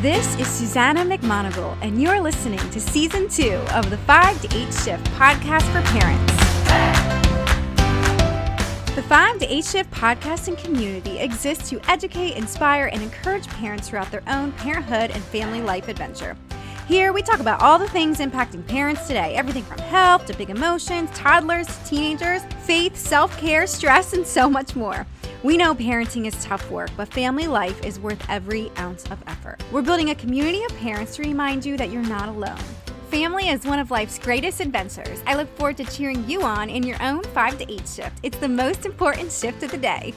This is Susannah McMonagle, and you're listening to season two of the 5 to 8 Shift podcast for parents. The 5 to 8 Shift podcast and community exists to educate, inspire, and encourage parents throughout their own parenthood and family life adventure. Here, we talk about all the things impacting parents today everything from health to big emotions, toddlers to teenagers, faith, self care, stress, and so much more. We know parenting is tough work, but family life is worth every ounce of effort. We're building a community of parents to remind you that you're not alone. Family is one of life's greatest adventures. I look forward to cheering you on in your own 5 to 8 shift. It's the most important shift of the day.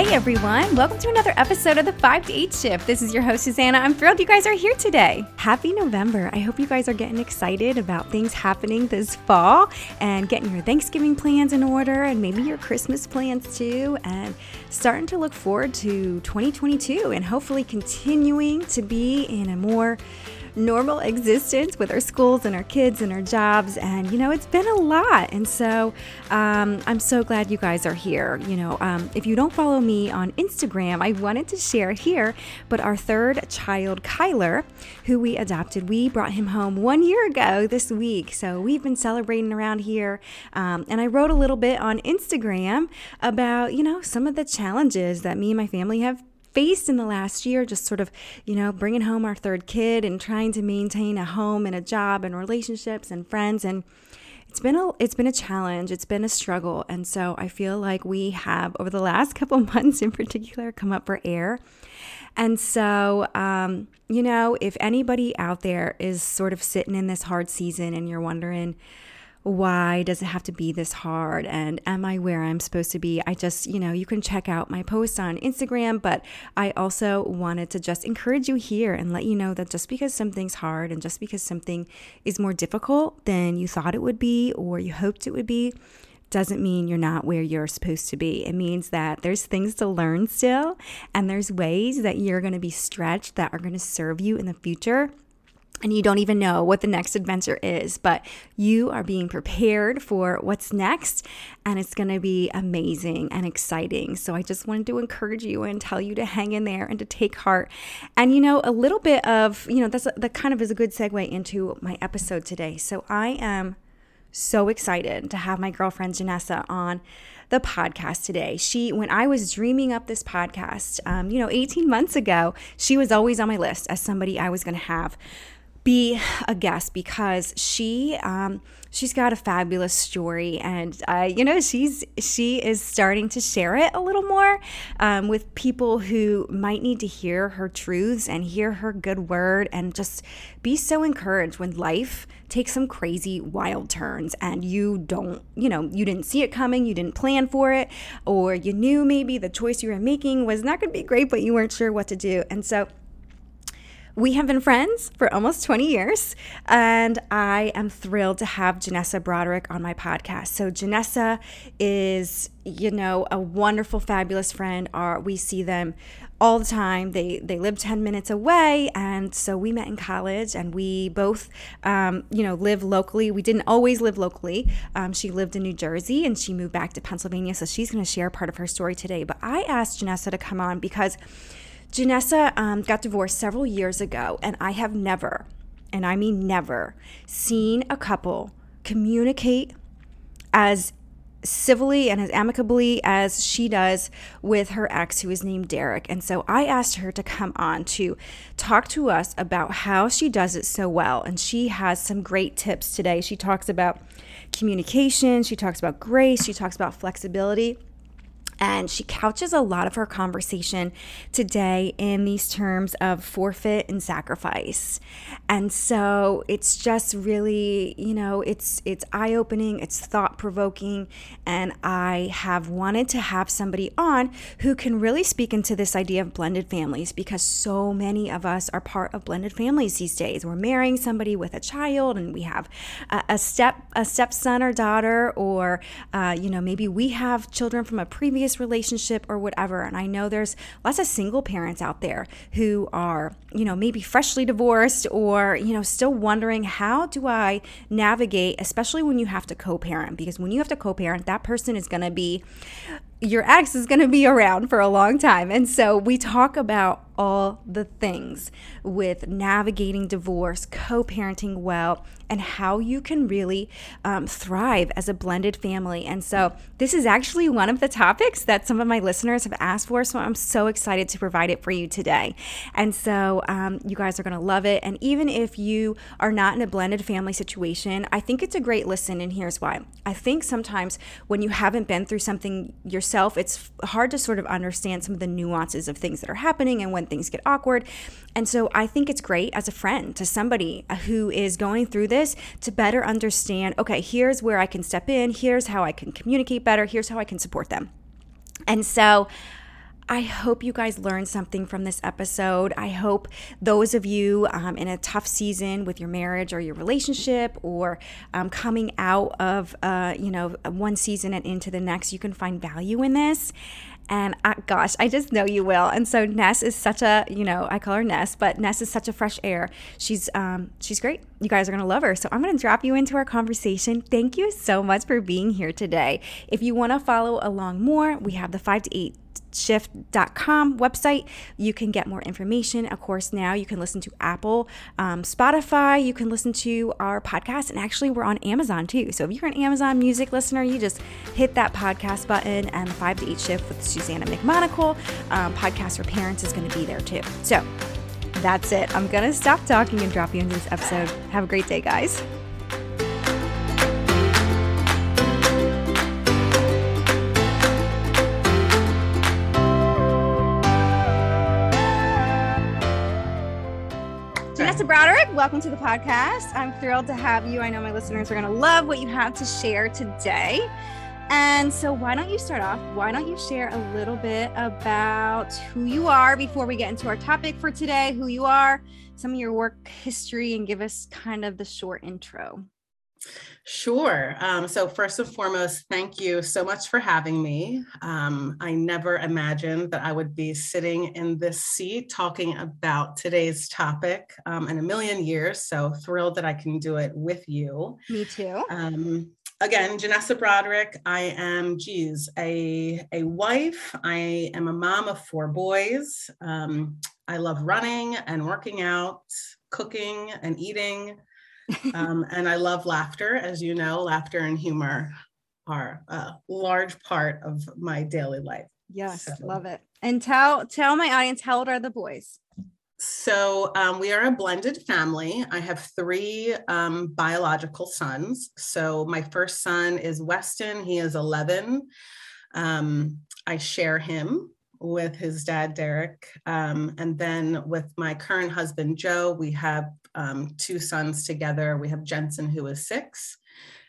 Hey everyone, welcome to another episode of the 5 to 8 shift. This is your host Susannah. I'm thrilled you guys are here today. Happy November. I hope you guys are getting excited about things happening this fall and getting your Thanksgiving plans in order and maybe your Christmas plans too and starting to look forward to 2022 and hopefully continuing to be in a more normal existence with our schools and our kids and our jobs. And, you know, it's been a lot. And so um, I'm so glad you guys are here. You know, um, if you don't follow me on Instagram, I wanted to share here. But our third child, Kyler, who we adopted, we brought him home one year ago this week. So we've been celebrating around here. Um, and I wrote a little bit on Instagram about, you know, some of the challenges that me and my family have faced in the last year, just sort of, you know, bringing home our third kid and trying to maintain a home and a job and relationships and friends. And it's been a it's been a challenge. It's been a struggle. And so i feel like we have over the last couple months in particular come up for air. And so um, you know if anybody out there is sort of sitting in this hard season and you're wondering why does it have to be this hard and am I where I'm supposed to be? I just, you know, you can check out my posts on Instagram, but I also wanted to just encourage you here and let you know that just because something's hard and just because something is more difficult than you thought it would be or you hoped it would be, doesn't mean you're not where you're supposed to be. It means that there's things to learn still, and there's ways that you're going to be stretched that are going to serve you in the future and you don't even know what the next adventure is, but you are being prepared for what's next, and it's to be amazing and exciting. So, I just wanted to encourage you and tell you to hang in there and to take heart. And, you know, a little bit of, you know, that's that kind of is a good segue into my episode today. So, I am so excited to have my girlfriend Jenessa on the podcast today. She, when I was dreaming up this podcast, um, you know, 18 months ago, she was always on my list as somebody I was going to have be a guest because she um, she's got a fabulous story and uh, you know she's she is starting to share it a little more um, with people who might need to hear her truths and hear her good word and just be so encouraged when life takes some crazy wild turns and you don't you know you didn't see it coming you didn't plan for it or you knew maybe the choice you were making was not going to be great but you weren't sure what to do. And so we have been friends for almost 20 years, and I am thrilled to have Jenessa Broderick on my podcast. So, Jenessa is, you know, a wonderful, fabulous friend. Our, we see them all the time. They they live 10 minutes away, and so we met in college, and we both, um, you know, live locally. We didn't always live locally. Um, she lived in New Jersey, and she moved back to Pennsylvania, so she's going to share part of her story today. But I asked Jenessa to come on because Jenessa um, got divorced several years ago, and I have never, and I mean never, seen a couple communicate as civilly and as amicably as she does with her ex, who is named Derek. And so I asked her to come on to talk to us about how she does it so well. And she has some great tips today. She talks about communication, she talks about grace, she talks about flexibility. And she couches a lot of her conversation today in these terms of forfeit and sacrifice. And so it's just really, you know, it's it's eye-opening, it's thought-provoking, and I have wanted to have somebody on who can really speak into this idea of blended families because so many of us are part of blended families these days. We're marrying somebody with a child and we have a, a step a stepson or daughter or uh, you know, maybe we have children from a previous previous relationship or whatever. And I know there's lots of single parents out there who are, you know, maybe freshly divorced or, you know, still wondering how do I navigate, especially when you have to co parent? Because when you have to co parent, that person is going to be your ex is going to be around for a long time. And so we talk about all the things with navigating divorce, co parenting well, and how you can really um, thrive as a blended family. And so, this is actually one of the topics that some of my listeners have asked for. So, I'm so excited to provide it for you today. And so, um, you guys are going to love it. And even if you are not in a blended family situation, I think it's a great listen. And here's why I think sometimes when you haven't been through something yourself, it's hard to sort of understand some of the nuances of things that are happening and when things get awkward. And so I think it's great as a friend to somebody uh, who is going through this to better understand okay, here's where I can step in, here's how I can communicate better, here's how I can support them. And so I hope you guys learned something from this episode. I hope those of you um, in a tough season with your marriage or your relationship or um, coming out of, uh, you know, one season and into the next, you can find value in this. And uh, gosh, I just know you will. And so Ness is such a, you know, I call her Ness, but Ness is such a fresh air. She's um, she's great. You guys are gonna love her. So I'm gonna drop you into our conversation. Thank you so much for being here today. If you want to follow along more, we have the five to eight shift.com website. You can get more information. Of course, now you can listen to Apple, um, Spotify, you can listen to our podcast, and actually, we're on Amazon too. So if you're an Amazon music listener, you just hit that podcast button, and 5 to 8 Shift with Susannah McMonagle um, podcast for parents is going to be there too. So that's it. I'm going to stop talking and drop you into this episode. Have a great day, guys. Jenessa Broderick, welcome to the podcast. I'm thrilled to have you. I know my listeners are going to love what you have to share today. And so, why don't you start off? Why don't you share a little bit about who you are before we get into our topic for today? Who you are, some of your work history, and give us kind of the short intro. Sure. Um, so, first and foremost, thank you so much for having me. Um, I never imagined that I would be sitting in this seat talking about today's topic um, in a million years. So, thrilled that I can do it with you. Me too. Again, Jenessa Broderick. I am, geez, a, a wife. I am a mom of four boys. Um, I love running and working out, cooking and eating um, and I love laughter. As you know, laughter and humor are a large part of my daily life. Yes, so. love it. And tell tell my audience how old are the boys? So um, we are a blended family. I have three um, biological sons. So my first son is Weston. He is 11. Um, I share him with his dad, Derek. Um, and then with my current husband, Joe, we have um, two sons together. We have Jensen, who is six,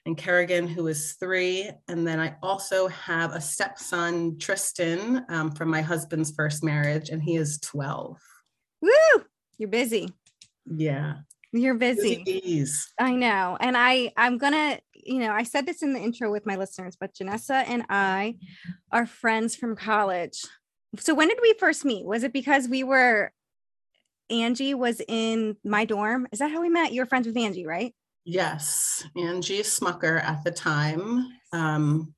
and Kerrigan, who is three. And then I also have a stepson, Tristan, um, from my husband's first marriage, and he is 12. Woo! You're busy. Yeah. You're busy. I know. And I I'm going to, you know, I said this in the intro with my listeners, but Jenessa and I are friends from college so when did we first meet? Was it because we were Angie was in my dorm? Is that how we met? You were friends with Angie, right? Yes, Angie Smucker at the time um,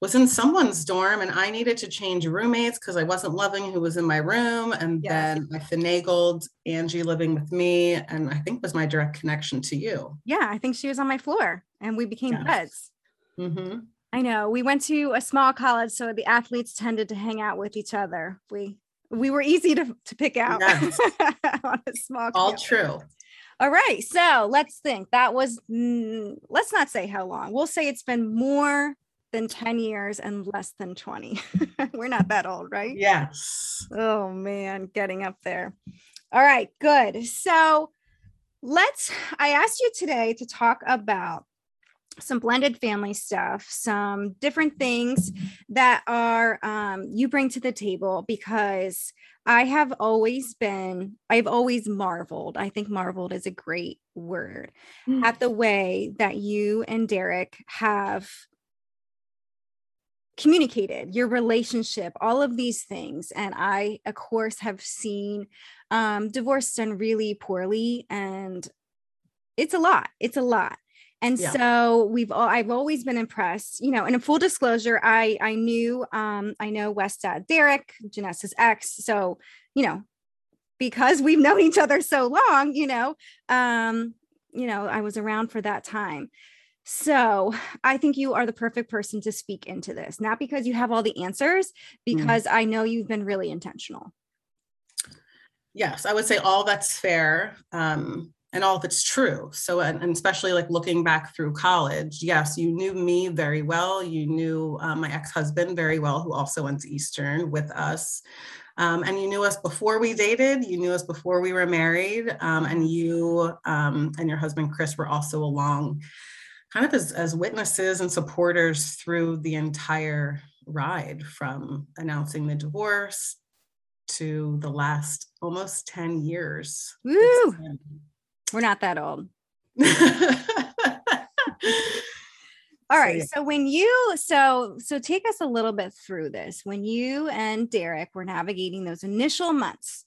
was in someone's dorm, and I needed to change roommates because I wasn't loving who was in my room. And yes. then I finagled Angie living with me, and I think was my direct connection to you. Yeah, I think she was on my floor, and we became yes. buds. Mm-hmm. I know. We went to a small college, so the athletes tended to hang out with each other. We we were easy to, to pick out yes. on a small all campus. true. All right. So let's think. That was mm, let's not say how long. We'll say it's been more than 10 years and less than 20. we're not that old, right? Yes. Oh man, getting up there. All right, good. So let's I asked you today to talk about some blended family stuff, some different things that are um, you bring to the table because I have always been, I've always marveled. I think marveled is a great word mm. at the way that you and Derek have communicated, your relationship, all of these things. And I, of course, have seen um, divorce done really poorly. And it's a lot. It's a lot. And yeah. so we've all I've always been impressed, you know, and in full disclosure, I I knew um I know West dad Derek, Jenessa's ex. So, you know, because we've known each other so long, you know, um, you know, I was around for that time. So I think you are the perfect person to speak into this, not because you have all the answers, mm. because mm. I know you've been really intentional. Yes, I would say all that's fair. Um, and all of it's true. So, and, and, especially like looking back through college, yes, you knew me very well. You knew uh, my ex husband very well, who also went to Eastern with us. Um, and you knew us before we dated, you knew us before we were married. Um, and you um, and your husband, Chris, were also along kind of as, as witnesses and supporters through the entire ride from announcing the divorce to the last almost 10 years. Woo! We're not that old. All right. So, so, when you so so take us a little bit through this. When you and Derek were navigating those initial months,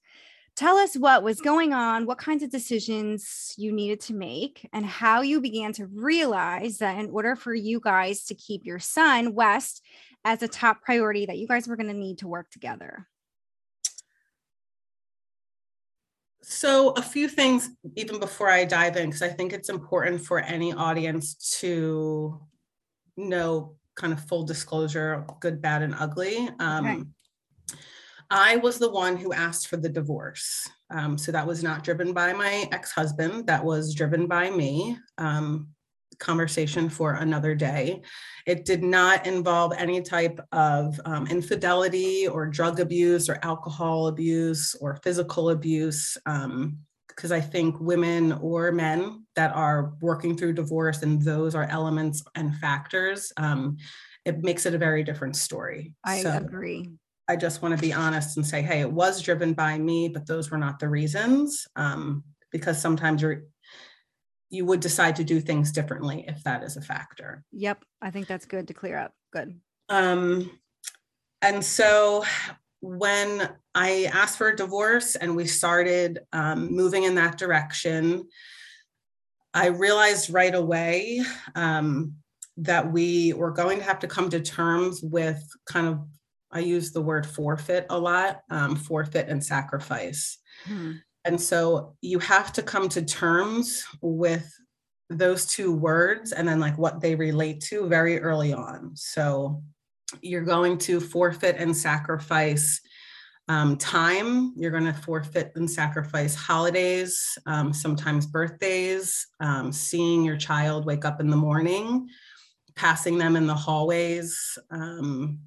Tell us what was going on, what kinds of decisions you needed to make, and how you began to realize that in order for you guys to keep your son, West, as a top priority, that you guys were going to need to work together. So, a few things, even before I dive in, because I think it's important for any audience to know kind of full disclosure, good, bad, and ugly. Um, okay. I was the one who asked for the divorce. Um, so that was not driven by my ex husband, that was driven by me. Um, conversation for another day. It did not involve any type of um, infidelity or drug abuse or alcohol abuse or physical abuse. because um, I think women or men that are working through divorce and those are elements and factors, um, it makes it a very different story. I so, agree. I just want to be honest and say, hey, it was driven by me, but those were not the reasons. Um, because sometimes you're you would decide to do things differently if that is a factor. Yep, I think that's good to clear up. Good. Um, and so when I asked for a divorce and we started um, moving in that direction, I realized right away um, that we were going to have to come to terms with kind of I use the word forfeit a lot, um, forfeit and sacrifice. Hmm. And so you have to come to terms with those two words and then like what they relate to very early on. So you're going to forfeit and sacrifice um, time. You're going to forfeit and sacrifice holidays, um, sometimes birthdays, um, seeing your child wake up in the morning, passing them in the hallways, um,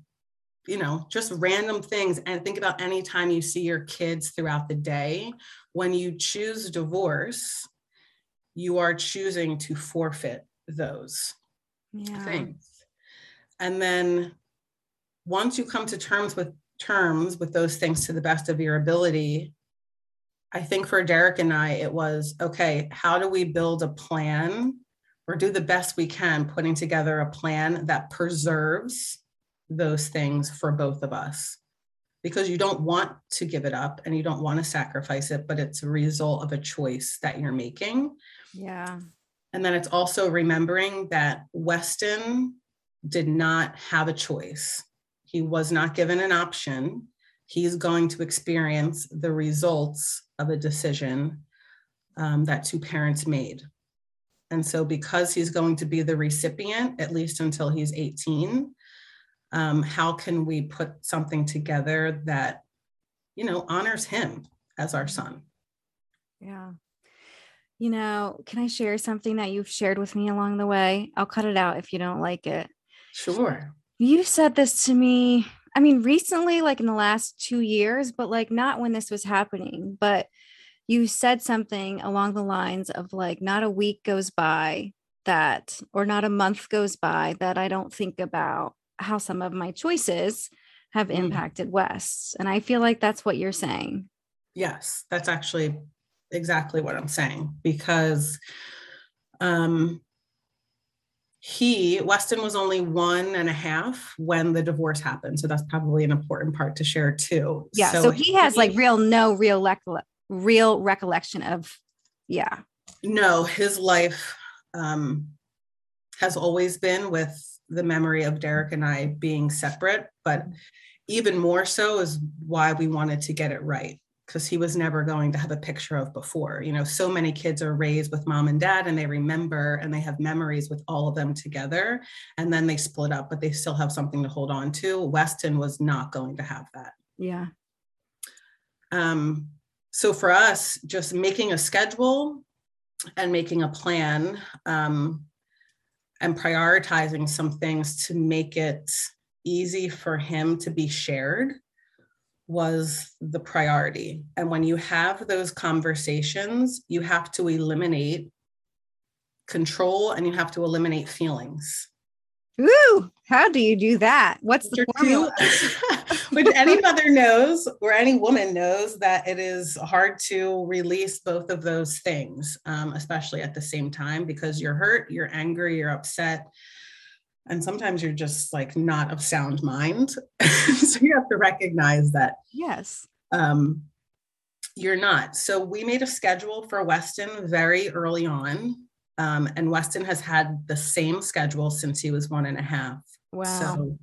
you know, just random things. And think about any time you see your kids throughout the day. When you choose divorce, you are choosing to forfeit those yeah. things. And then once you come to terms with terms with those things to the best of your ability, I think for Derek and I, it was okay, how do we build a plan or do the best we can putting together a plan that preserves those things for both of us because you don't want to give it up and you don't want to sacrifice it, but it's a result of a choice that you're making. Yeah. And then it's also remembering that Weston did not have a choice. He was not given an option. He's going to experience the results of a decision um, that two parents made. And so, because he's going to be the recipient, at least until he's 18, um, how can we put something together that you know honors him as our son? Yeah. You know can i share something that you've shared with me along the way? I'll cut it out if you don't like it. Sure. You said this to me i mean recently like in the last two years but like not when this was happening but you said something along the lines of like not a week goes by that or not a month goes by that i don't think about how some of my choices have mm. impacted West. And I feel like that's what you're saying. Yes, that's actually exactly what I'm saying because um he Weston was only one and a half when the divorce happened, so that's probably an important part to share too. Yeah, so, so he, he has like real no real rec- real recollection of yeah. No, his life um, has always been with the memory of Derek and I being separate, but even more so is why we wanted to get it right because he was never going to have a picture of before. You know, so many kids are raised with mom and dad and they remember and they have memories with all of them together and then they split up, but they still have something to hold on to. Weston was not going to have that. Yeah. Um, so for us, just making a schedule and making a plan um, and prioritizing some things to make it easy for him to be shared was the priority. And when you have those conversations, you have to eliminate control and you have to eliminate feelings. Ooh, how do you do that? What's the formula? Which any mother knows or any woman knows that it is hard to release both of those things, um, especially at the same time, because you're hurt, you're angry, you're upset, and sometimes you're just like not of sound mind so you have to recognize that yes um, you're not so we made a schedule for weston very early on um, and weston has had the same schedule since he was one and a half wow so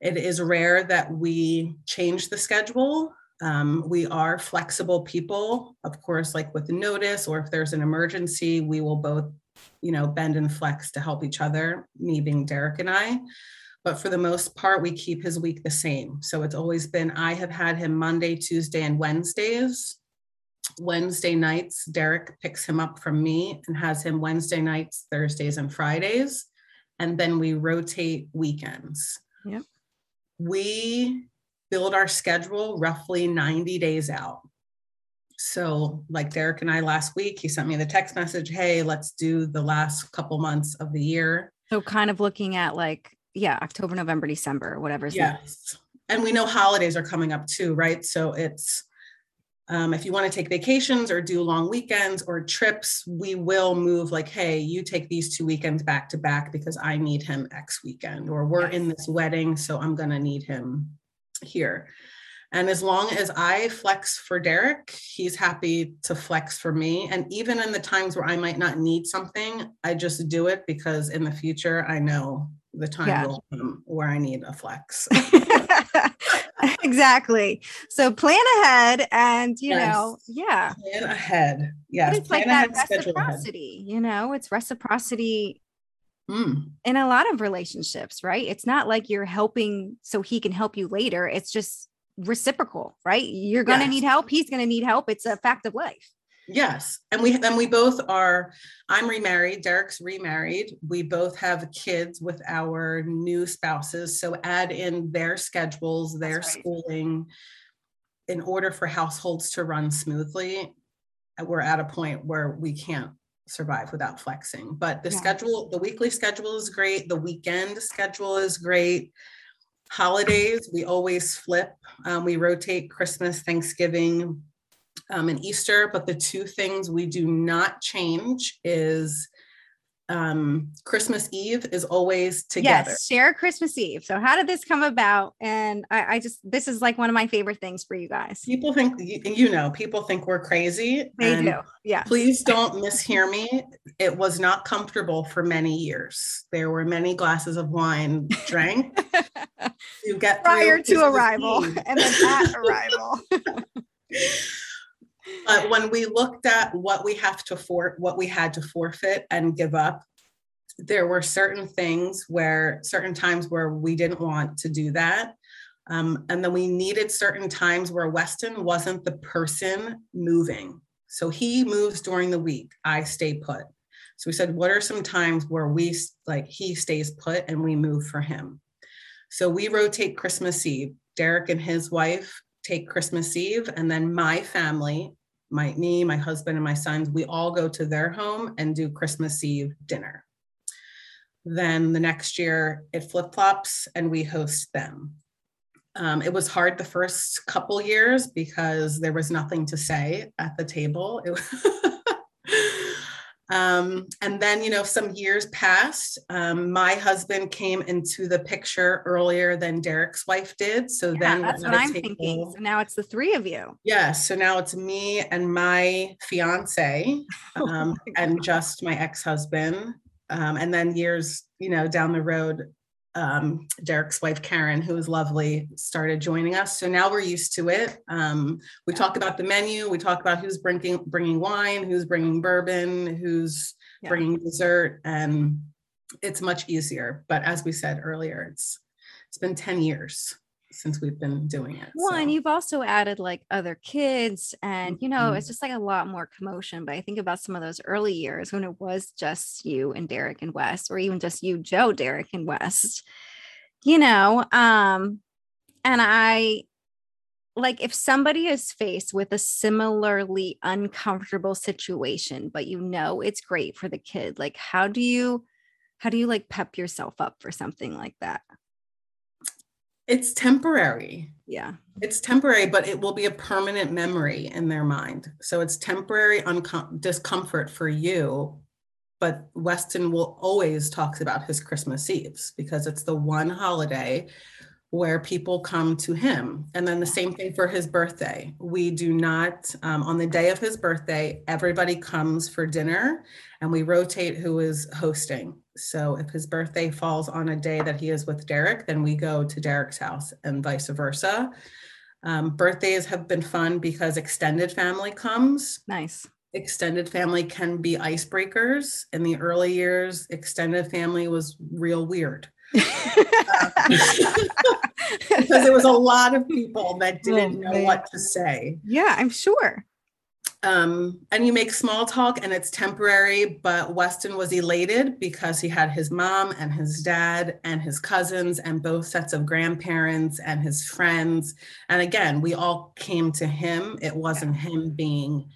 it is rare that we change the schedule um, we are flexible people of course like with notice or if there's an emergency we will both you know, bend and flex to help each other, me being Derek and I. But for the most part, we keep his week the same. So it's always been I have had him Monday, Tuesday, and Wednesdays. Wednesday nights, Derek picks him up from me and has him Wednesday nights, Thursdays, and Fridays. And then we rotate weekends. Yep. We build our schedule roughly 90 days out. So, like Derek and I last week, he sent me the text message, Hey, let's do the last couple months of the year. So, kind of looking at like, yeah, October, November, December, whatever's yes. And we know holidays are coming up too, right? So, it's um, if you want to take vacations or do long weekends or trips, we will move like, hey, you take these two weekends back to back because I need him X weekend, or we're in this wedding, so I'm going to need him here. And as long as I flex for Derek, he's happy to flex for me. And even in the times where I might not need something, I just do it because in the future, I know the time yeah. will come where I need a flex. exactly. So plan ahead and, you yes. know, yeah. Plan ahead. Yeah. It's like that reciprocity, you know, it's reciprocity mm. in a lot of relationships, right? It's not like you're helping so he can help you later. It's just reciprocal, right? You're going to yes. need help. He's going to need help. It's a fact of life. Yes. And we and we both are I'm remarried, Derek's remarried. We both have kids with our new spouses, so add in their schedules, their right. schooling in order for households to run smoothly. We're at a point where we can't survive without flexing. But the yeah. schedule, the weekly schedule is great, the weekend schedule is great holidays, we always flip. Um, we rotate Christmas, Thanksgiving, um, and Easter, but the two things we do not change is um, Christmas Eve is always together. Yes, share Christmas Eve. So, how did this come about? And I, I, just, this is like one of my favorite things for you guys. People think, you know, people think we're crazy. They do. Yeah. Please don't mishear me. It was not comfortable for many years. There were many glasses of wine drank to get prior to arrival Eve. and then at arrival. But when we looked at what we have to for what we had to forfeit and give up, there were certain things where certain times where we didn't want to do that. Um, and then we needed certain times where Weston wasn't the person moving. So he moves during the week. I stay put. So we said, what are some times where we like he stays put and we move for him? So we rotate Christmas Eve. Derek and his wife take Christmas Eve, and then my family, my me, my husband, and my sons, we all go to their home and do Christmas Eve dinner. Then the next year it flip flops and we host them. Um, it was hard the first couple years because there was nothing to say at the table. It, Um, and then, you know, some years passed. Um, my husband came into the picture earlier than Derek's wife did. So Yeah, then that's what I'm thinking. So now it's the three of you. Yeah, so now it's me and my fiance, Oh um, my and just my ex-husband. Um, and then years, you know, down the road, um, Derek's wife Karen, who is lovely, started joining us. So now we're used to it. Um, we talk about the menu. We talk about who's bringing bringing wine, who's bringing bourbon, who's Yeah. bringing dessert, and it's much easier. But as we said earlier, it's it's been ten years since we've been doing it. Well, and you've also added like other kids, and you know, Mhm. it's just like a lot more commotion. But I think about some of those early years when it was just you and Derek and West, or even just you, Joe, Derek, and West, you know. Um, and I like if somebody is faced with a similarly uncomfortable situation, but you know it's great for the kid, like how do you how do you like pep yourself up for something like that? It's temporary. Yeah. It's temporary, but it will be a permanent memory in their mind. So it's temporary uncom- discomfort for you. But Weston will always talks about his Christmas Eves because it's the one holiday where people come to him. And then the same thing for his birthday. We do not, um, on the day of his birthday, everybody comes for dinner and we rotate who is hosting. So if his birthday falls on a day that he is with Derek, then we go to Derek's house and vice versa. Um, birthdays have been fun because extended family comes. Nice. Extended family can be icebreakers. In the early years, extended family was real weird because there was a lot of people that didn't know man. what to say. yeah, I'm sure. Um, and you make small talk and it's temporary, but Weston was elated because he had his mom and his dad and his cousins and both sets of grandparents and his friends. And again, we all came to him. It wasn't him being,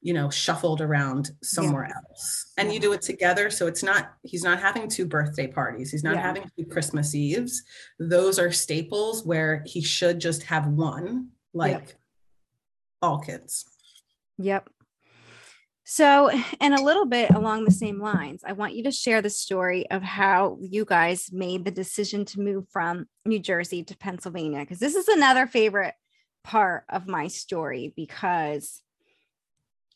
you know, shuffled around somewhere else. And you do it together. So it's not, he's not having two birthday parties. He's not Yeah. having two Christmas Eves. Those are staples where he should just have one, like all kids. Yep. So, and a little bit along the same lines, I want you to share the story of how you guys made the decision to move from New Jersey to Pennsylvania. Because this is another favorite part of my story because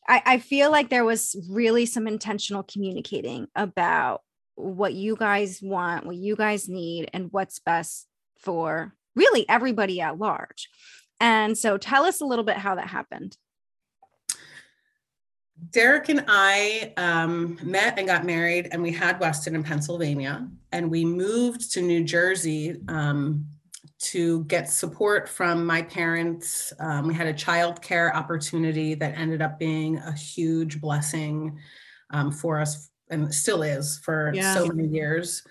I, I feel like there was really some intentional communicating about what you guys want, what you guys need, and what's best for really everybody at large. And so tell us a little bit how that happened. Derek and I um, met and got married, and we had Weston in Pennsylvania, and we moved to New Jersey um, to get support from my parents. Um, we had a child care opportunity that ended up being a huge blessing um, for us, and still is for Yeah. so many years.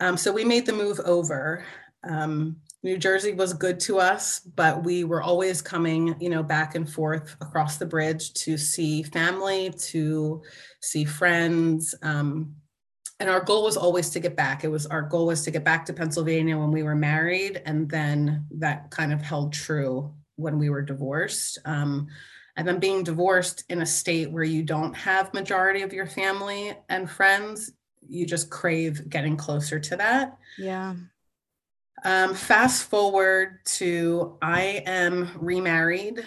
Um, so we made the move over. Um, New Jersey was good to us, but we were always coming, you know, back and forth across the bridge to see family, to see friends. Um, and our goal was always to get back. It was our goal was to get back to Pennsylvania when we were married, and then that kind of held true when we were divorced. Um, and then being divorced in a state where you don't have majority of your family and friends, you just crave getting closer to that. Yeah. Um, fast forward to I am remarried.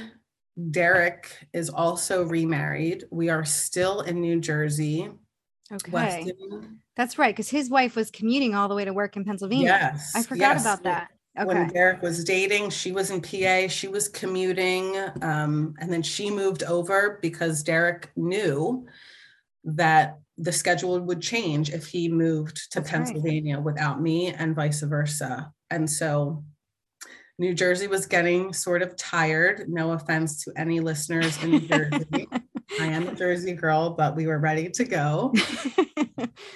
Derek is also remarried. We are still in New Jersey. Okay. Weston. That's right. Because his wife was commuting all the way to work in Pennsylvania. Yes. I forgot yes. about that. Okay. When Derek was dating, she was in PA, she was commuting. Um, and then she moved over because Derek knew that the schedule would change if he moved to That's right. Pennsylvania without me and vice versa. And so New Jersey was getting sort of tired. No offense to any listeners in New Jersey. I am a Jersey girl, but we were ready to go.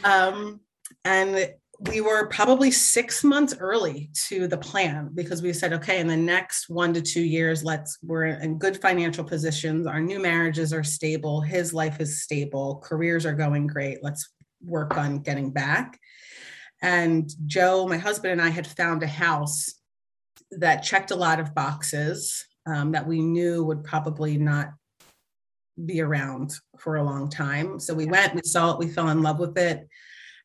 Um, and we were probably six months early to the plan because we said, okay, in the next one to two years, let's, we're in good financial positions. Our new marriages are stable. His life is stable. Careers are going great. Let's work on getting back. And Joe, my husband, and I had found a house that checked a lot of boxes um, that we knew would probably not be around for a long time. So we went, we saw it, we fell in love with it.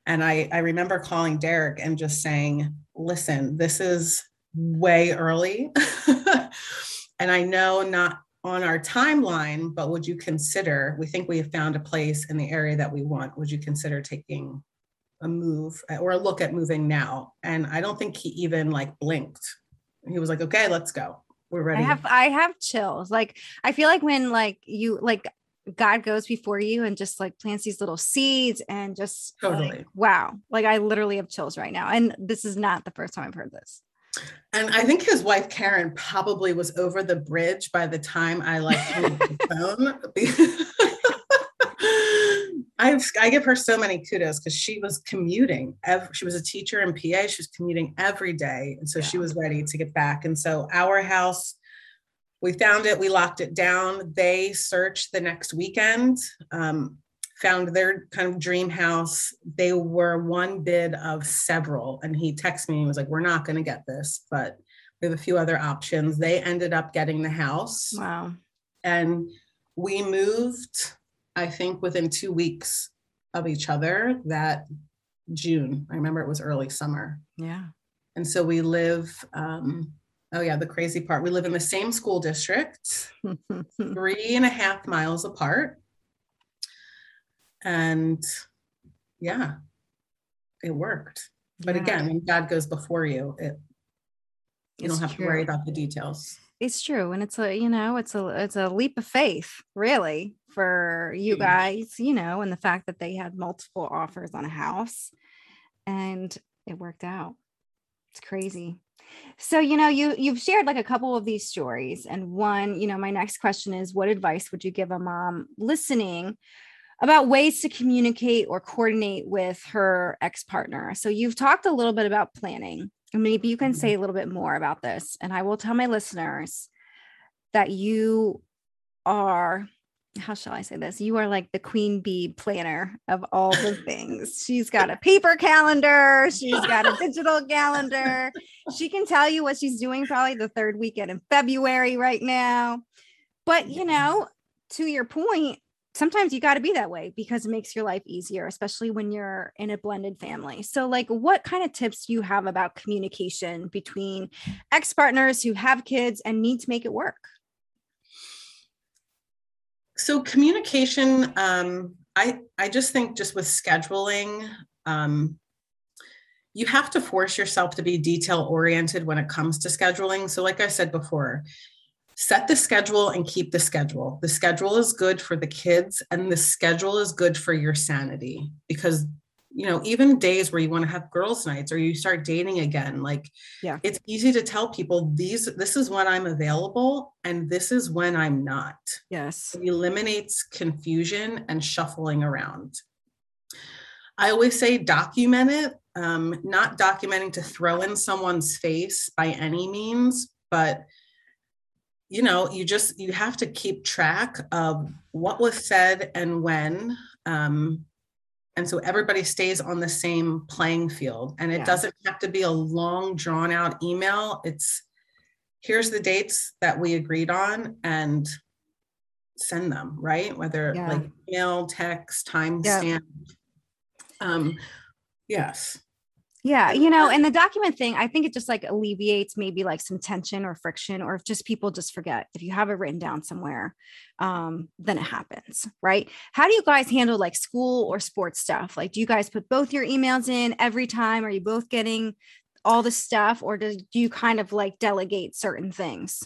And I, I remember calling Derek and just saying, listen, this is way early. and I know not on our timeline, but would you consider, we think we have found a place in the area that we want. Would you consider taking a move uh, or a look at moving now? And I don't think he even like blinked. He was like, okay, let's go. We're ready. I have I have chills. Like I feel like when like you like God goes before you and just like plants these little seeds and just totally like, wow. Like I literally have chills right now. And this is not the first time I've heard this. And I think his wife Karen probably was over the bridge by the time I like the phone. I I give her so many kudos because she was commuting. Every, she was a teacher in PA. She was commuting every day, and so yeah. she was ready to get back. And so our house, we found it. We locked it down. They searched the next weekend. Um, found their kind of dream house. They were one bid of several. And he texted me and was like, We're not going to get this, but we have a few other options. They ended up getting the house. Wow. And we moved, I think, within two weeks of each other that June. I remember it was early summer. Yeah. And so we live, um, oh yeah, the crazy part. We live in the same school district, three and a half miles apart and yeah it worked but yeah. again when god goes before you it you it's don't have true. to worry about the details it's true and it's a you know it's a it's a leap of faith really for you guys you know and the fact that they had multiple offers on a house and it worked out it's crazy so you know you you've shared like a couple of these stories and one you know my next question is what advice would you give a mom listening about ways to communicate or coordinate with her ex partner. So you've talked a little bit about planning. And maybe you can mm-hmm. say a little bit more about this. And I will tell my listeners that you are, how shall I say this? You are like the queen bee planner of all the things. She's got a paper calendar, she's got a digital calendar. She can tell you what she's doing probably the third weekend in February right now. But, you know, to your point, sometimes you got to be that way because it makes your life easier especially when you're in a blended family so like what kind of tips do you have about communication between ex-partners who have kids and need to make it work so communication um, i i just think just with scheduling um, you have to force yourself to be detail oriented when it comes to scheduling so like i said before set the schedule and keep the schedule. The schedule is good for the kids and the schedule is good for your sanity because you know even days where you want to have girls nights or you start dating again like yeah. it's easy to tell people these this is when i'm available and this is when i'm not. Yes. It eliminates confusion and shuffling around. I always say document it um, not documenting to throw in someone's face by any means but you know you just you have to keep track of what was said and when um, and so everybody stays on the same playing field and it yeah. doesn't have to be a long drawn out email it's here's the dates that we agreed on and send them right whether yeah. like email text timestamp yeah. um yes yeah, you know, and the document thing, I think it just like alleviates maybe like some tension or friction, or if just people just forget. If you have it written down somewhere, um, then it happens, right? How do you guys handle like school or sports stuff? Like, do you guys put both your emails in every time? Are you both getting all the stuff, or do, do you kind of like delegate certain things?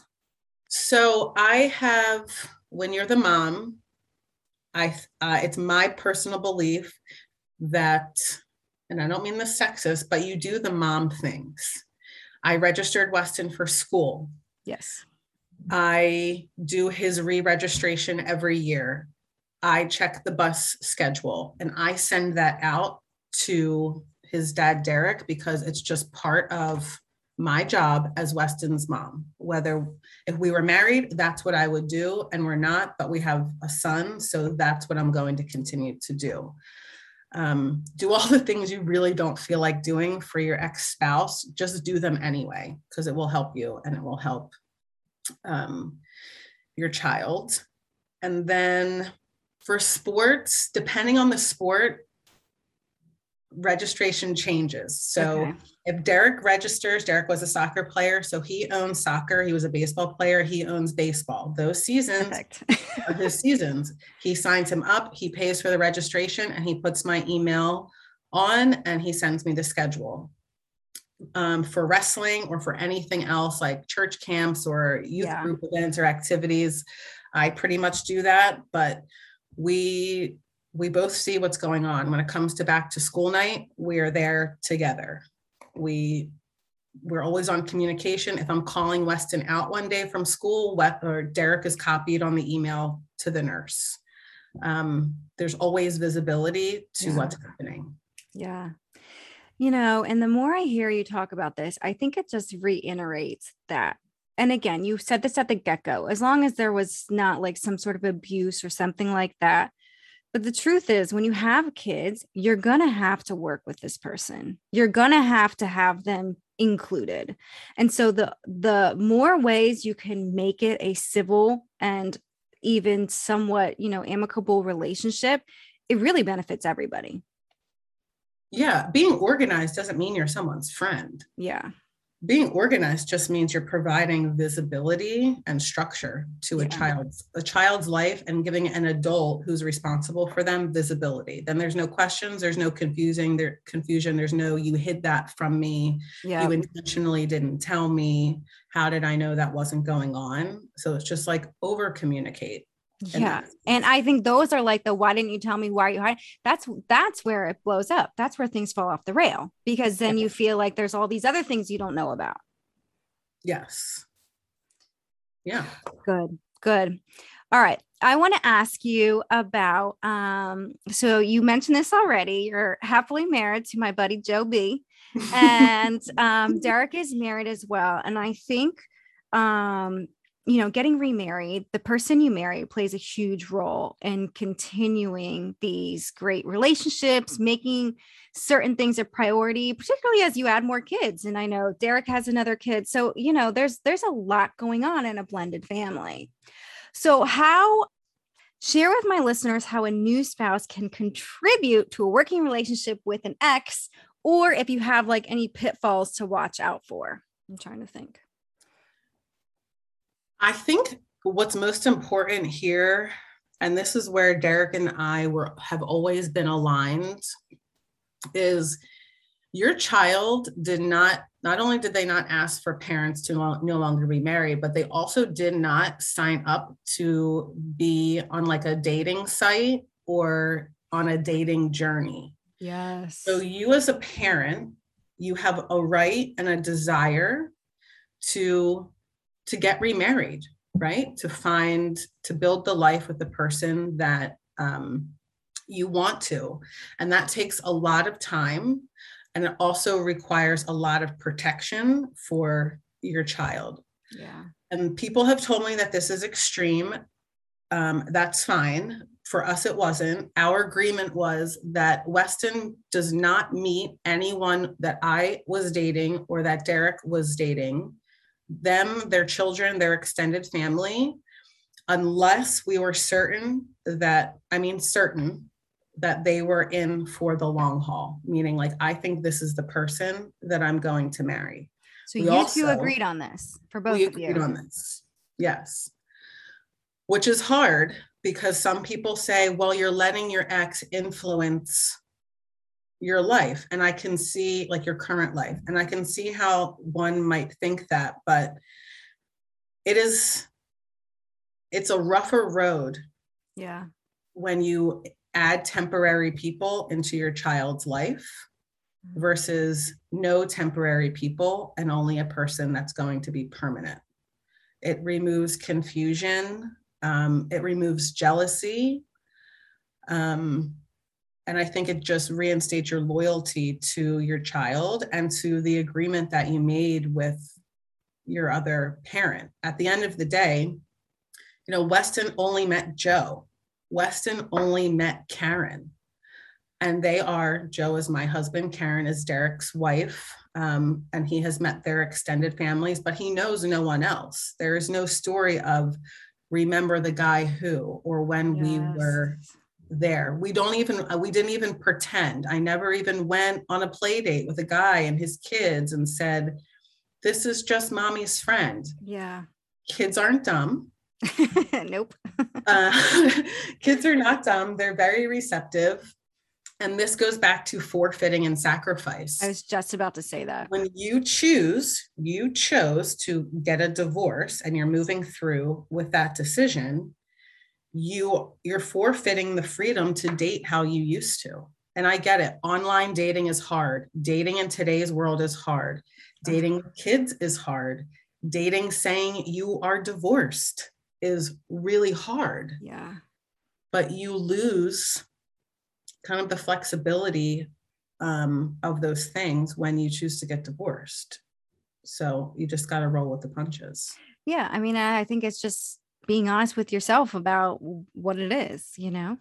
So I have, when you're the mom, I uh, it's my personal belief that and I don't mean the sexist, but you do the mom things. I registered Weston for school. Yes. I do his re registration every year. I check the bus schedule and I send that out to his dad, Derek, because it's just part of my job as Weston's mom. Whether if we were married, that's what I would do, and we're not, but we have a son. So that's what I'm going to continue to do um, do all the things you really don't feel like doing for your ex spouse, just do them anyway, because it will help you and it will help um, your child. and then for sports, depending on the sport, registration changes. So okay. if Derek registers, Derek was a soccer player, so he owns soccer. He was a baseball player. He owns baseball. Those seasons his seasons. He signs him up. He pays for the registration, and he puts my email on, and he sends me the schedule. Um, for wrestling or for anything else like church camps or youth yeah. group events or activities, I pretty much do that. But we we both see what's going on. When it comes to back to school night we are there together. We we're always on communication. If i'm calling weston out one day from school what, or derek is copied on the email to the nurse. Um, there's always visibility to yeah. what's happening. Yeah. You know and the more i hear you talk about this i think it just reiterates that. And again you said this at the get-go. As long as there was not like some sort of abuse or something like that but the truth is, when you have kids, you're going to have to work with this person. You're going to have to have them included. And so the the more ways you can make it a civil and even somewhat, you know, amicable relationship, it really benefits everybody. Yeah, being organized doesn't mean you're someone's friend. Yeah being organized just means you're providing visibility and structure to yeah. a child's a child's life and giving an adult who's responsible for them visibility. Then there's no questions there's no confusing there confusion there's no you hid that from me. Yeah. you intentionally didn't tell me. How did i know that wasn't going on? So it's just like over communicate yeah. and i think those are like the why didn't you tell me why are you hiding that's that's where it blows up. That's where things fall off the rail because then you feel like there's all these other things you don't know about. Yes. Yeah. Good good. All right. I want to ask you about um so you mentioned this already. You're happily married to my buddy joe b. And um derek is married as well. And i think um you know, getting remarried, the person you marry plays a huge role in continuing these great relationships, making certain things a priority, particularly as you add more kids. And I know Derek has another kid. So, you know, there's there's a lot going on in a blended family. So, how share with my listeners how a new spouse can contribute to a working relationship with an ex, or if you have like any pitfalls to watch out for. I'm trying to think. I think what's most important here, and this is where Derek and I were have always been aligned, is your child did not not only did they not ask for parents to no longer be married but they also did not sign up to be on like a dating site or on a dating journey. Yes. So you as a parent you have a right and a desire to to get remarried, right? To find, to build the life with the person that um, you want to. And that takes a lot of time. And it also requires a lot of protection for your child. Yeah. And people have told me that this is extreme. Um, that's fine. For us, it wasn't. Our agreement was that Weston does not meet anyone that I was dating or that Derek was dating them, their children, their extended family, unless we were certain that, I mean, certain that they were in for the long haul, meaning like, I think this is the person that I'm going to marry. So we you also, two agreed on this for both we of you. agreed on this. Yes. Which is hard because some people say, well, you're letting your ex influence your life and i can see like your current life and i can see how one might think that but it is it's a rougher road yeah when you add temporary people into your child's life mm-hmm. versus no temporary people and only a person that's going to be permanent it removes confusion um, it removes jealousy um, and I think it just reinstates your loyalty to your child and to the agreement that you made with your other parent. At the end of the day, you know, Weston only met Joe. Weston only met Karen. And they are, Joe is my husband, Karen is Derek's wife. Um, and he has met their extended families, but he knows no one else. There is no story of remember the guy who or when Yes. we were there. We don't even uh, we didn't even pretend. I never even went on a play date with a guy and his kids and said this is just mommy's friend. Yeah. kids aren't dumb. Nope. uh, kids are not dumb. They're very receptive. And this goes back to forfeiting and sacrifice. I was just about to say that. when you choose you chose to get a divorce and you're moving through with that decision you you're forfeiting the freedom to date how you used to and i get it online dating is hard dating in today's world is hard dating kids is hard dating saying you are divorced is really hard Yeah. but you lose kind of the flexibility um, of those things when you choose to get divorced. So you just got to roll with the punches. Yeah. I mean, I I think it's just being honest with yourself about what it is, you know,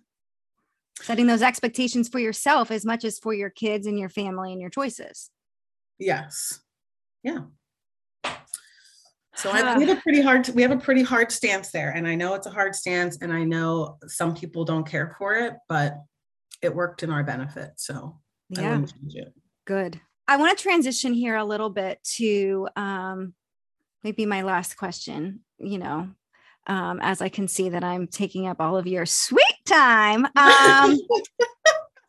setting those expectations for yourself as much as for your kids and your family and your choices. Yes. Yeah. So I, we have a pretty hard we have a pretty hard stance there, and I know it's a hard stance, and I know some people don't care for it, but it worked in our benefit. So Yeah. it. Good. I want to transition here a little bit to um, maybe my last question, you know, um, as I can see that I'm taking up all of your sweet time. Um,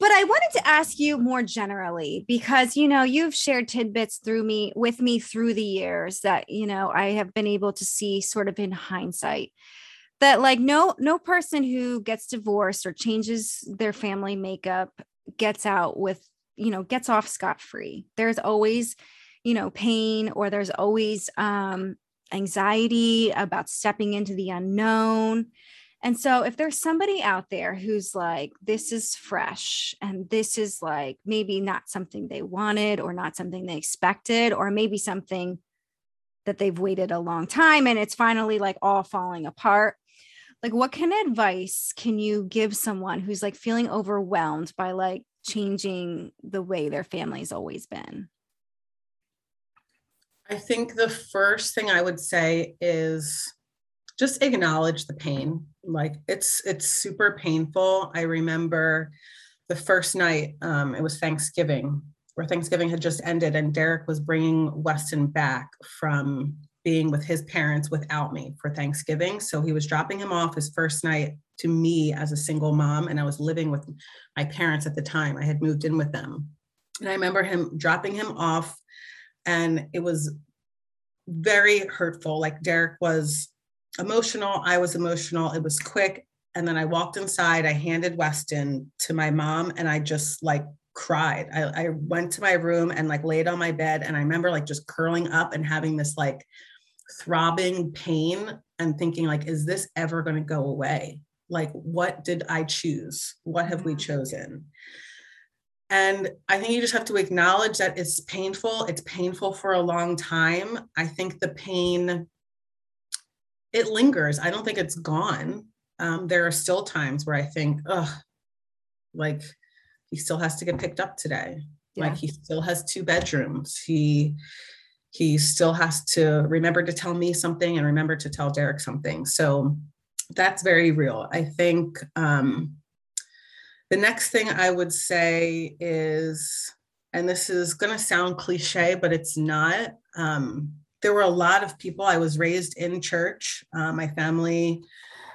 but I wanted to ask you more generally because, you know, you've shared tidbits through me with me through the years that, you know, I have been able to see sort of in hindsight that like no no person who gets divorced or changes their family makeup gets out with you know gets off scot free there's always you know pain or there's always um anxiety about stepping into the unknown. And so if there's somebody out there who's like this is fresh and this is like maybe not something they wanted or not something they expected or maybe something that they've waited a long time and it's finally like all falling apart like what kind of advice can you give someone who's like feeling overwhelmed by like changing the way their family's always been I think the first thing I would say is just acknowledge the pain. Like it's it's super painful. I remember the first night um, it was Thanksgiving, where Thanksgiving had just ended, and Derek was bringing Weston back from being with his parents without me for Thanksgiving. So he was dropping him off his first night to me as a single mom, and I was living with my parents at the time. I had moved in with them, and I remember him dropping him off and it was very hurtful. Like Derek was emotional, I was emotional. It was quick. And then I walked inside, I handed Weston to my mom, and I just like cried. I, I went to my room and like laid on my bed. And I remember like just curling up and having this like throbbing pain and thinking, like, is this ever going to go away? Like, what did I choose? What have we Yeah. chosen? And I think you just have to acknowledge that it's painful. It's painful for a long time. I think the pain, it lingers. I don't think it's gone. Um, there are still times where I think, oh, like he still has to get picked up today. Yeah. Like he still has two bedrooms. He he still has to remember to tell me something and remember to tell Derek something. So that's very real. I think um, the next thing I would say is, and this is going to sound cliche, but it's not. Um, there were a lot of people. I was raised in church. Uh, my family,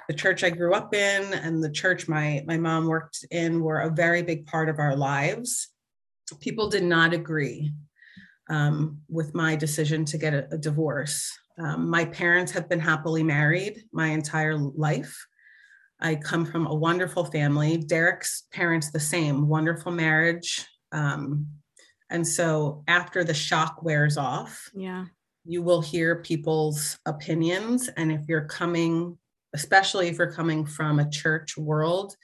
the church I grew up in, and the church my my mom worked in were a very big part of our lives. People did not agree um, with my decision to get a, a divorce. Um, my parents have been happily married my entire life. I come from a wonderful family. Derek's parents, the same, wonderful marriage. Um, and so after the shock wears off, Yeah. you will hear people's opinions. And if you're coming, especially if you're coming from a church world,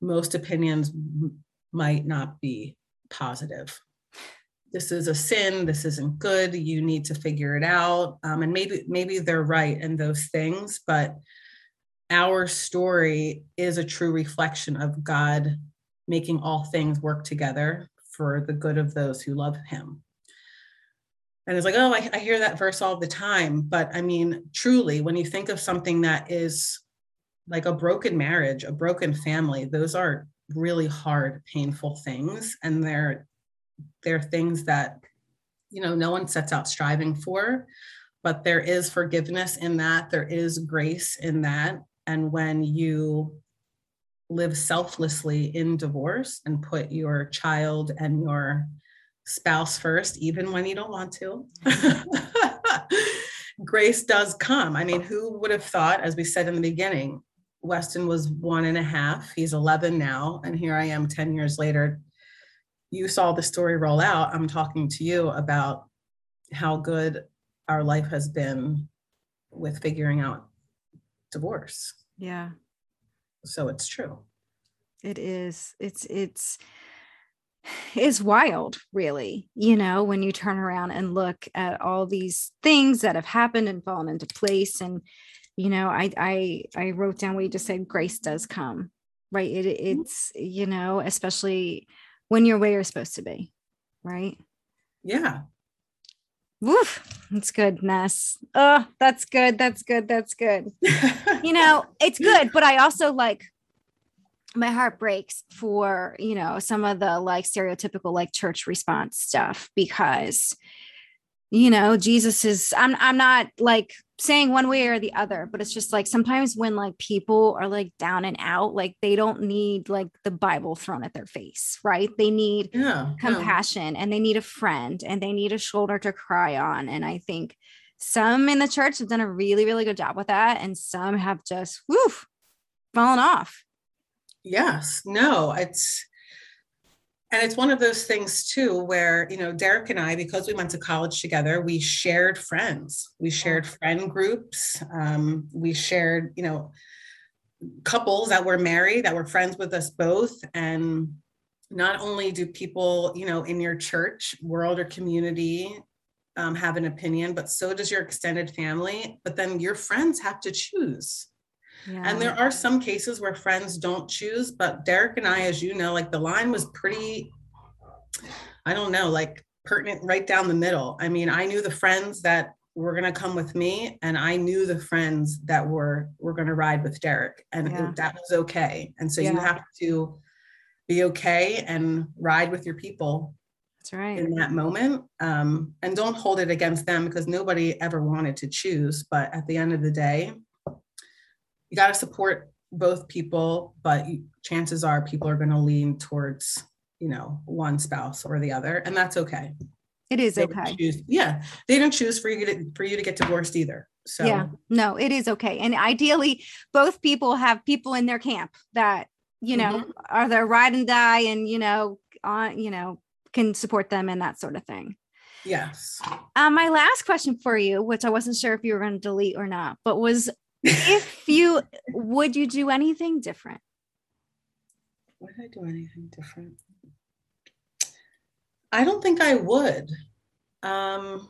most opinions m- might not be positive. This is a sin. This isn't good. You need to figure it out. Um, and maybe maybe they're right in those things, but our story is a true reflection of God making all things work together for the good of those who love Him. and it's like, oh, I, I hear that verse all the time. But I mean, truly, when you think of something that is like a broken marriage, a broken family, those are really hard, painful things. And they're they're things that, you know, no one sets out striving for, but there is forgiveness in that, there is grace in that. And when you live selflessly in divorce and put your child and your spouse first, even when you don't want to. Grace does come. I mean, who would have thought, as we said in the beginning, Weston was one and a half. He's 11 now. And here I am 10 years later. You saw the story roll out. I'm talking to you about how good our life has been with figuring out divorce. Yeah. So it's true. It is. It's, it's, is wild, really, you know, when you turn around and look at all these things that have happened and fallen into place. And, you know, I I I wrote down what you just said, grace does come, right? It mm-hmm. it's, you know, especially when you're where you're supposed to be, right? Yeah. Woof, that's good, Ness. Oh, that's good. That's good. That's good. you know, it's good, but I also like my heart breaks for you know some of the like stereotypical like church response stuff because you know jesus is i'm i'm not like saying one way or the other but it's just like sometimes when like people are like down and out like they don't need like the bible thrown at their face right? They need yeah, compassion yeah. and they need a friend and they need a shoulder to cry on and i think some in the church have done a really really good job with that and some have just woof fallen off. Yes, no, it's and it's one of those things too where you know derek and i because we went to college together we shared friends. We shared friend groups. Um, we shared you know couples that were married that were friends with us both. And not only do people you know in your church world or community um, have an opinion but so does your extended family. But then your friends have to choose yeah. And there are some cases where friends don't choose, but Derek and I, as you know, like the line was pretty, I don't know, like pertinent right down the middle. I mean, I knew the friends that were going to come with me and I knew the friends that were were going to ride with Derek and yeah. that was okay. And so yeah. you have to be okay and ride with your people that's right. In that moment. Um, and don't hold it against them because nobody ever wanted to choose. But at the end of the day, you got to support both people, but chances are people are going to lean towards, you know, one spouse or the other, and that's okay. It is they okay. Choose, yeah, they don't choose for you to, for you to get divorced either. So yeah, no, it is okay. And ideally, both people have people in their camp that you know mm-hmm. are their ride and die, and you know, on you know, can support them and that sort of thing. Yes. Um, my last question for you, which I wasn't sure if you were going to delete or not, but was if you would you do anything different? Would I do anything different? I don't think I would. Um,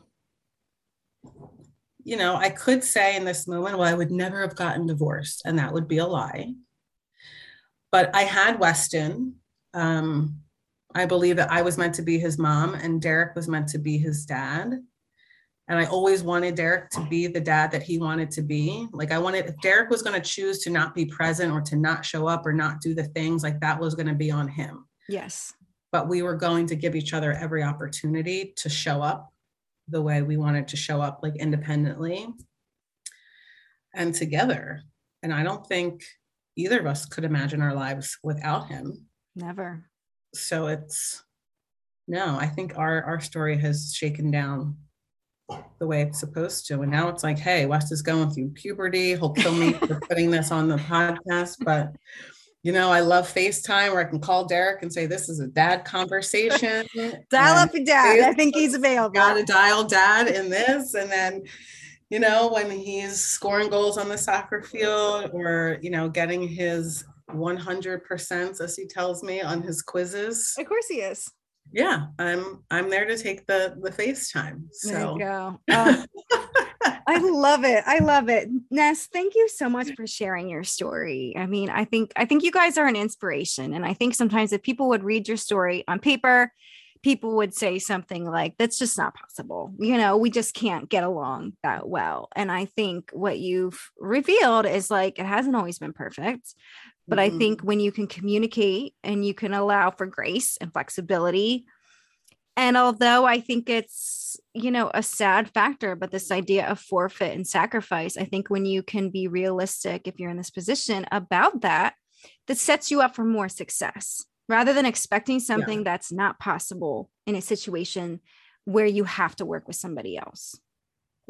you know, I could say in this moment, well, I would never have gotten divorced, and that would be a lie. But I had Weston. Um, I believe that I was meant to be his mom, and Derek was meant to be his dad. And I always wanted Derek to be the dad that he wanted to be. Like I wanted, if Derek was going to choose to not be present or to not show up or not do the things, like that was going to be on him. Yes. But we were going to give each other every opportunity to show up the way we wanted to show up, like independently and together. And I don't think either of us could imagine our lives without him. Never. So it's no, I think our our story has shaken down the way it's supposed to. And now it's like, hey, West is going through puberty. He'll kill me for putting this on the podcast. But you know, I love FaceTime where I can call Derek and say, This is a dad conversation. dial up your dad. I think he's available. Got to dial dad in this. And then, you know, when he's scoring goals on the soccer field or, you know, getting his 100% as he tells me on his quizzes. Of course he is yeah i'm i'm there to take the the facetime so there you go uh, i love it i love it ness thank you so much for sharing your story i mean i think i think you guys are an inspiration and i think sometimes if people would read your story on paper people would say something like, that's just not possible. You know, we just can't get along that well. And I think what you've revealed is like, it hasn't always been perfect. But mm-hmm. I think when you can communicate and you can allow for grace and flexibility, and although I think it's, you know, a sad factor, but this idea of forfeit and sacrifice, I think when you can be realistic, if you're in this position about that, that sets you up for more success rather than expecting something yeah. that's not possible in a situation where you have to work with somebody else.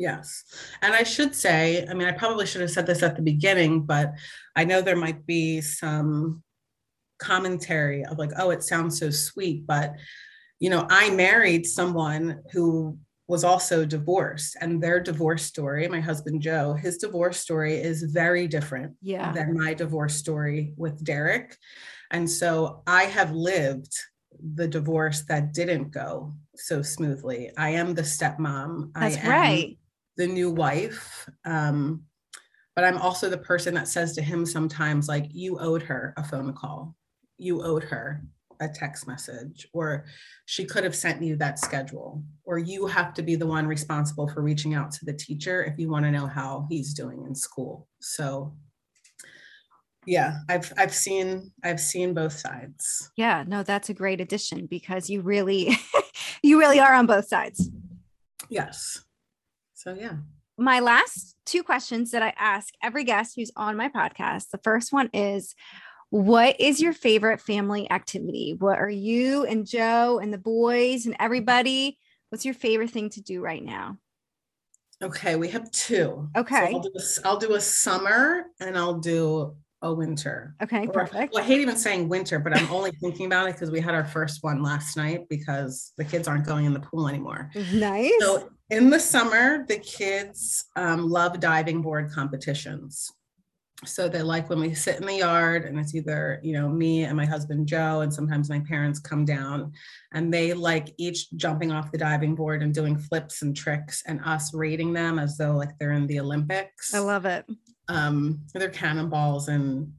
Yes. And I should say, I mean, I probably should have said this at the beginning, but I know there might be some commentary of like, oh, it sounds so sweet. But, you know, I married someone who was also divorced and their divorce story my husband joe his divorce story is very different yeah. than my divorce story with derek and so I have lived the divorce that didn't go so smoothly. I am the stepmom. That's I right. The new wife. Um, but I'm also the person that says to him sometimes, like, you owed her a phone call, you owed her a text message, or she could have sent you that schedule, or you have to be the one responsible for reaching out to the teacher if you want to know how he's doing in school. So yeah i've i've seen i've seen both sides yeah no that's a great addition because you really you really are on both sides yes so yeah. My last two questions that i ask every guest who's on my podcast the first one is what is your favorite family activity? What are you and joe and the boys and everybody what's your favorite thing to do right now? Okay we have two. Okay so I'll, do a, I'll do a summer and i'll do a winter. Okay, or, perfect. Well, I hate even saying winter, but I'm only thinking about it because we had our first one last night because the kids aren't going in the pool anymore. Nice. So in the summer, the kids um, love diving board competitions. So they like when we sit in the yard and it's either, you know, me and my husband Joe, and sometimes my parents come down and they like each jumping off the diving board and doing flips and tricks and us rating them as though like they're in the Olympics. I love it um, they're cannonballs and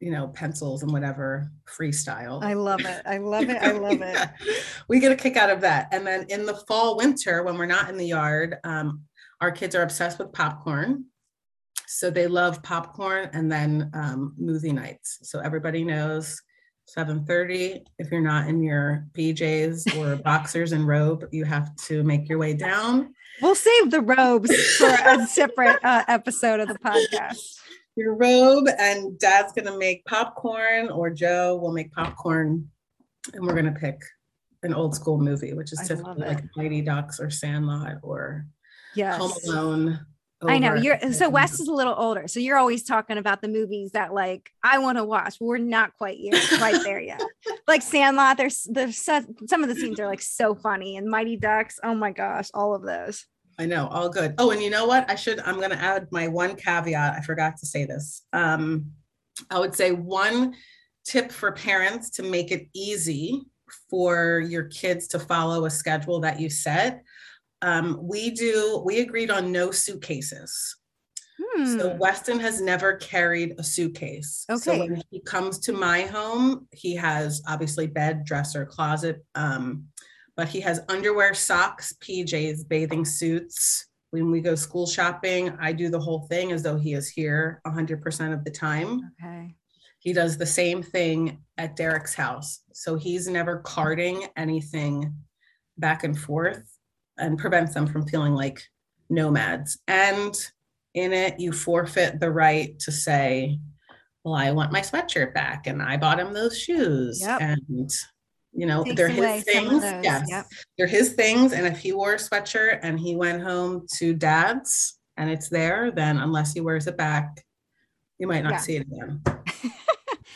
you know pencils and whatever freestyle. I love it. I love it. I love it. yeah. We get a kick out of that. And then in the fall, winter, when we're not in the yard, um, our kids are obsessed with popcorn. So they love popcorn and then um, movie nights. So everybody knows 7:30. If you're not in your PJs or boxers and robe, you have to make your way down. We'll save the robes for a separate uh, episode of the podcast. Your robe, and Dad's gonna make popcorn, or Joe will make popcorn, and we're gonna pick an old school movie, which is typically like Mighty Ducks or Sandlot or yes. Home Alone. I know you're so Wes is a little older, so you're always talking about the movies that like I want to watch. We're not quite yet, quite there yet. like Sandlot, there's there's some of the scenes are like so funny, and Mighty Ducks. Oh my gosh, all of those. I know, all good. Oh, and you know what? I should. I'm going to add my one caveat. I forgot to say this. Um, I would say one tip for parents to make it easy for your kids to follow a schedule that you set um, we do, we agreed on no suitcases. Hmm. So Weston has never carried a suitcase. Okay. So when he comes to my home, he has obviously bed, dresser, closet, um, but he has underwear, socks, PJs, bathing suits. When we go school shopping, I do the whole thing as though he is here 100% of the time. Okay. He does the same thing at Derek's house. So he's never carting anything back and forth and prevents them from feeling like nomads. And in it, you forfeit the right to say, well, I want my sweatshirt back and I bought him those shoes. Yep. And you know, Takes they're his things. Yes. Yep. They're his things. And if he wore a sweatshirt and he went home to dad's and it's there, then unless he wears it back, you might not yeah. see it again.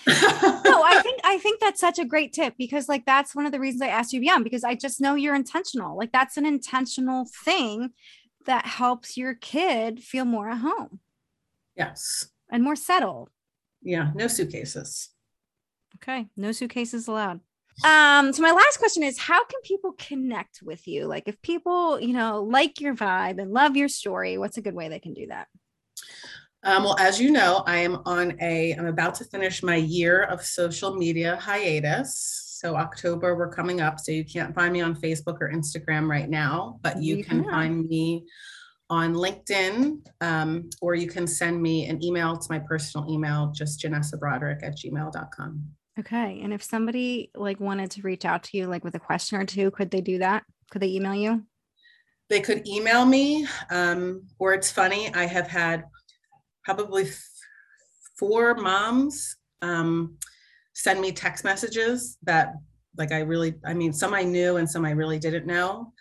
No, I think I think that's such a great tip because like that's one of the reasons I asked you beyond because I just know you're intentional. Like that's an intentional thing that helps your kid feel more at home. Yes. And more settled. Yeah, no suitcases. Okay, no suitcases allowed. Um, so my last question is how can people connect with you? Like if people, you know, like your vibe and love your story, what's a good way they can do that? Um, well, as you know, I am on a, I'm about to finish my year of social media hiatus. So October, we're coming up. So you can't find me on Facebook or Instagram right now, but you, You can can. find me on LinkedIn, um, or you can send me an email to my personal email, just Jenessa Broderick at gmail.com. Okay. And if somebody like wanted to reach out to you like with a question or two, could they do that? Could they email you? They could email me, um, or it's funny, I have had probably four moms um, send me text messages that, like, I really, I mean, some I knew and some I really didn't know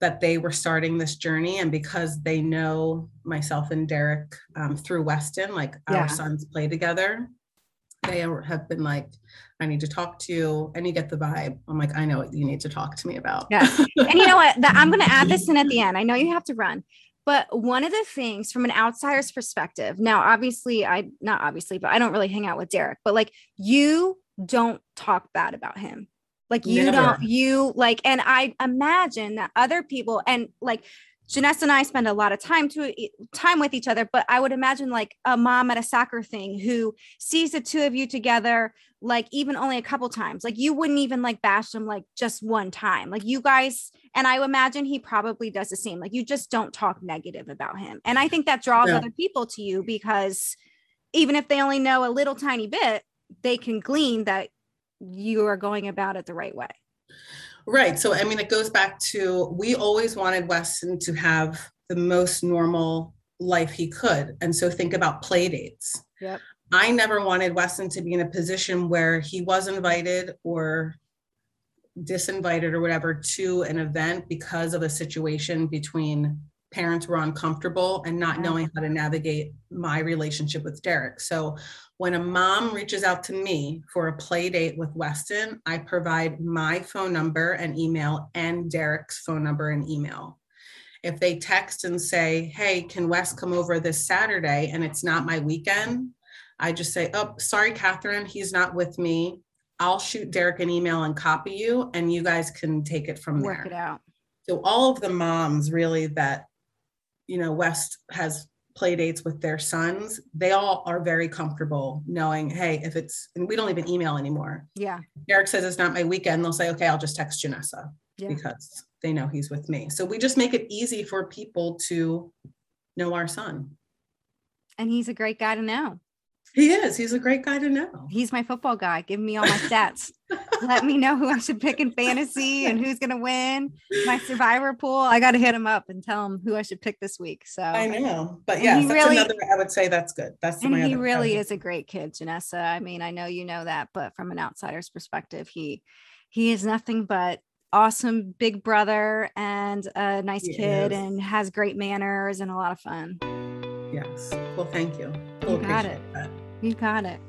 that they were starting this journey. And because they know myself and Derek um, through Weston, like Yeah. our sons play together, they have been like, I need to talk to you. And you get the vibe. I'm like, I know what you need to talk to me about. Yeah. and you know what? That, I'm going to add this in at the end. I know you have to run, but one of the things from an outsider's perspective, now, obviously, I not obviously, but I don't really hang out with Derek, but like you don't talk bad about him. Like you Never. don't, you like, and I imagine that other people and like Jenessa and I spend a lot of time to time with each other, but I would imagine like a mom at a soccer thing who sees the two of you together, like even only a couple times. Like you wouldn't even like bash them like just one time. Like you guys, and I imagine he probably does the same. Like you just don't talk negative about him. And I think that draws Yeah. other people to you because even if they only know a little tiny bit, they can glean that you are going about it the right way. Right. So, I mean, it goes back to we always wanted Weston to have the most normal life he could. And so, think about play dates. Yep. I never wanted Weston to be in a position where he was invited or disinvited or whatever to an event because of a situation between parents were uncomfortable and not knowing how to navigate my relationship with Derek. So when a mom reaches out to me for a play date with Weston, I provide my phone number and email and Derek's phone number and email. If they text and say, Hey, can Wes come over this Saturday? And it's not my weekend, I just say, Oh, sorry, Catherine, he's not with me. I'll shoot Derek an email and copy you, and you guys can take it from Work there. Work it out. So all of the moms really that, you know, West has play dates with their sons, they all are very comfortable knowing, hey, if it's, and we don't even email anymore. Yeah. Derek says it's not my weekend, they'll say, okay, I'll just text Jenessa Yeah. because they know he's with me. So we just make it easy for people to know our son. And he's a great guy to know. He is. He's a great guy to know. He's my football guy. Give me all my stats. Let me know who I should pick in fantasy and who's going to win my survivor pool. I got to hit him up and tell him who I should pick this week. So I know. But yeah, that's really- another, I would say that's good. That's and my he other really priority. is a great kid, Jenessa. I mean, I know you know that, but from an outsider's perspective, he he is nothing but awesome big brother and a nice He kid is. and has great manners and a lot of fun. Yes. Well, thank you. You We'll got appreciate that. You got it.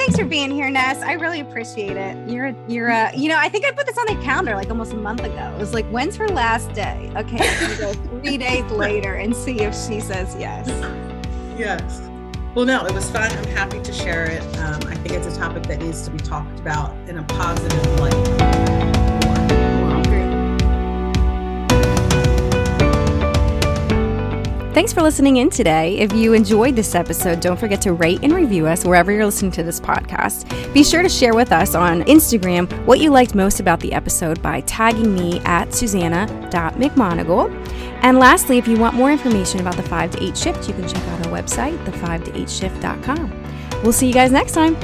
Thanks for being here, Ness. I really appreciate it. You're you're uh you know, I think I put this on the calendar like almost a month ago. It was like, when's her last day? Okay, go three days later and see if she says yes. Yes. Well, no, it was fun. I'm happy to share it. Um, I think it's a topic that needs to be talked about in a positive light. Thanks for listening in today. If you enjoyed this episode, don't forget to rate and review us wherever you're listening to this podcast. Be sure to share with us on Instagram what you liked most about the episode by tagging me at susanna.mcmonagle. And lastly, if you want more information about the 5 to 8 shift, you can check out our website, the5to8shift.com. We'll see you guys next time.